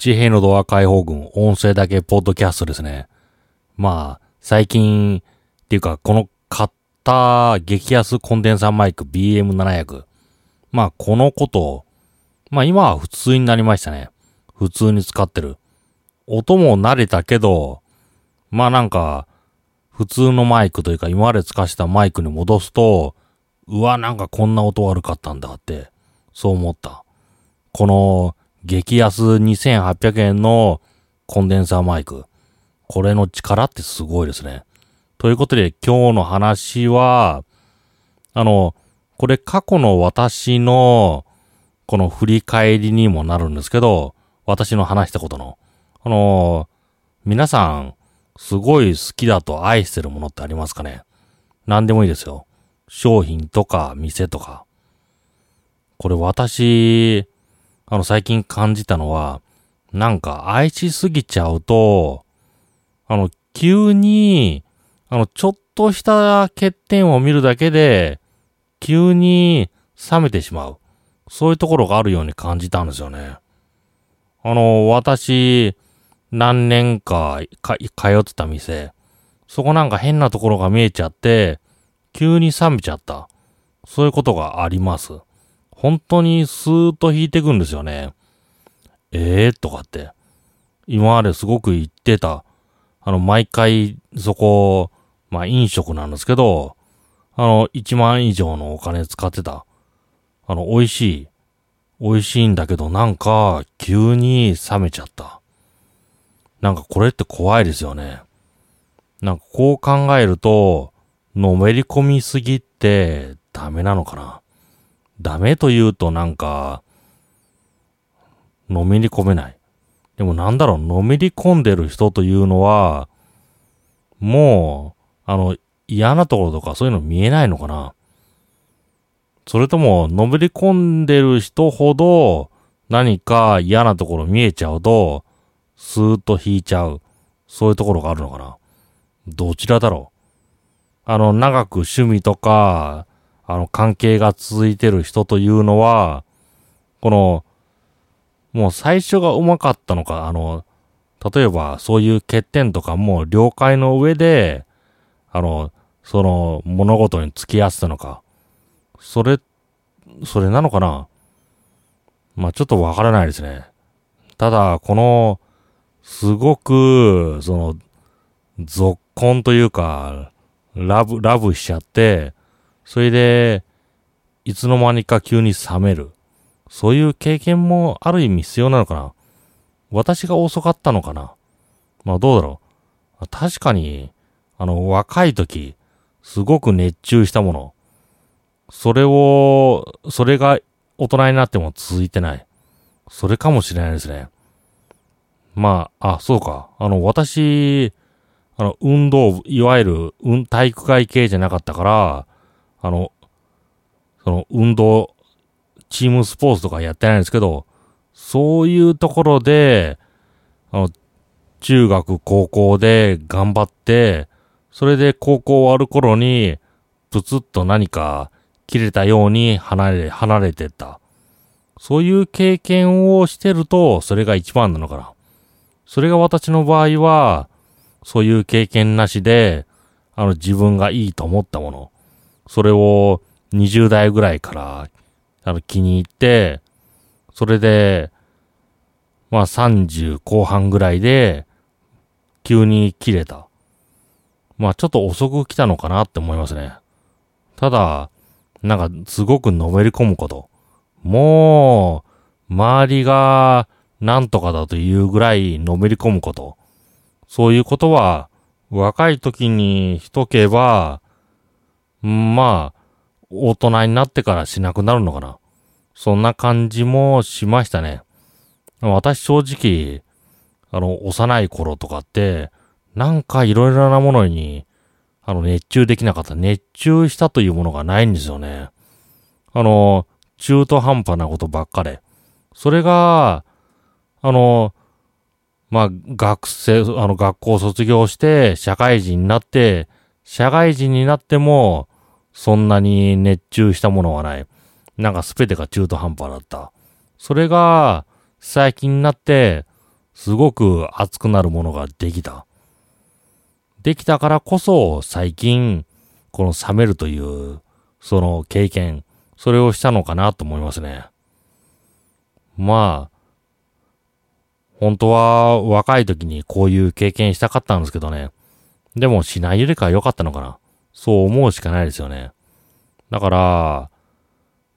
地平のドア解放軍音声だけポッドキャストですね。まあ、最近、っていうか、この買った激安コンデンサーマイク BM700。まあ、このこと、まあ今は普通になりましたね。普通に使ってる。音も慣れたけど、まあなんか、普通のマイクというか今まで使したマイクに戻すと、うわ、なんかこんな音悪かったんだって、そう思った。この激安2800円のコンデンサーマイク。これの力ってすごいですね。ということで今日の話は、あの、これ過去の私のこの振り返りにもなるんですけど、私の話したことの。あの、皆さん、すごい好きだと愛してるものってありますかね？何でもいいですよ。商品とか店とか。これ私、あの最近感じたのは、なんか愛しすぎちゃうと、あの急に、あのちょっとした欠点を見るだけで、急に冷めてしまう。そういうところがあるように感じたんですよね。あの、私、何年かか通ってた店、そこなんか変なところが見えちゃって、急に冷めちゃった。そういうことがあります。本当にスーッと引いてくんですよね。ええー、とかって。今まですごく言ってた。あの、毎回そこ、まあ飲食なんですけど、あの、1万以上のお金使ってた。あの、美味しい。美味しいんだけど、なんか、急に冷めちゃった。なんかこれって怖いですよね。なんかこう考えると、のめり込みすぎってダメなのかな。ダメと言うとなんか、のめり込めない。でもなんだろう、のめり込んでる人というのは、もう、あの、嫌なところとかそういうの見えないのかな。それとも、のめり込んでる人ほど、何か嫌なところ見えちゃうと、スーッと引いちゃう。そういうところがあるのかな。どちらだろう。あの、長く趣味とか、あの、関係が続いてる人というのは、この、もう最初がうまかったのか、あの、例えばそういう欠点とかも了解の上で、あの、その物事に付き合ってたのか。それ、それなのかなまあちょっとわからないですね。ただ、この、すごく、その、続婚というか、ラブ、ラブしちゃって、それで、いつの間にか急に冷める。そういう経験もある意味必要なのかな私が遅かったのかなまあどうだろう。確かに、あの、若い時、すごく熱中したもの。それを、それが大人になっても続いてない。それかもしれないですね。まあ、あ、そうか。あの、私、あの、運動、いわゆる、うん、体育会系じゃなかったから、あの、その、運動、チームスポーツとかやってないんですけど、そういうところで、あの、中学、高校で頑張って、それで高校終わる頃に、プツッと何か切れたように離れ、離れてった。そういう経験をしてると、それが一番なのかな。それが私の場合は、そういう経験なしで、あの自分がいいと思ったもの、それを20代ぐらいから、あの気に入って、それで、まあ30後半ぐらいで、急に切れた。まあちょっと遅く来たのかなって思いますね。ただ、なんかすごくのめり込むこと。もう、周りが、なんとかだというぐらいのめり込むこと。そういうことは、若い時にしとけば、まあ、大人になってからしなくなるのかな。そんな感じもしましたね。私正直、あの、幼い頃とかって、なんかいろいろなものに、あの、熱中できなかった。熱中したというものがないんですよね。あの、中途半端なことばっかで。それが、あの、まあ、学生、あの、学校卒業して、社会人になって、社会人になっても、そんなに熱中したものはない。なんかすべてが中途半端だった。それが、最近になって、すごく熱くなるものができた。できたからこそ最近、この冷めるという、その経験、それをしたのかなと思いますね。まあ、本当は若い時にこういう経験したかったんですけどね。でもしないよりかは良かったのかな。そう思うしかないですよね。だから、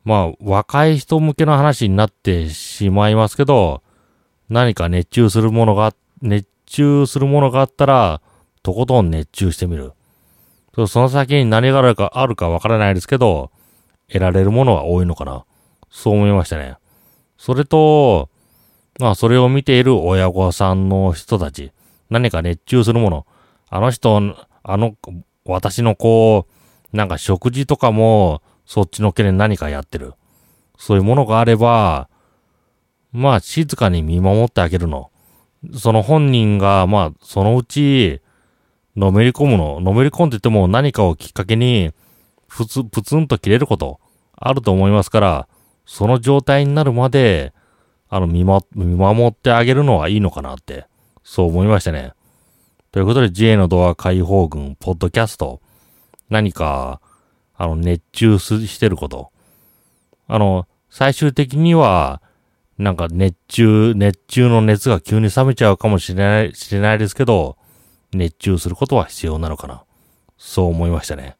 まあ、若い人向けの話になってしまいますけど、何か熱中するものが、熱中するものがあったら、とことん熱中してみる。その先に何があるか、あるかわからないですけど、得られるものは多いのかな。そう思いましたね。それと、まあ、それを見ている親御さんの人たち、何か熱中するもの、あの人、あの、私のこう、なんか食事とかも、そっちのけで何かやってる。そういうものがあれば、まあ静かに見守ってあげるの。その本人が、まあそのうち、のめり込むの。のめり込んでても何かをきっかけに、ふつ、ぷつんと切れること、あると思いますから、その状態になるまで、あの、見ま、見守ってあげるのはいいのかなって、そう思いましたね。ということで、J のドア解放軍、ポッドキャスト、何か、あの、熱中してること。あの、最終的には、なんか熱中、熱中の熱が急に冷めちゃうかもしれない、しれないですけど、熱中することは必要なのかな。そう思いましたね。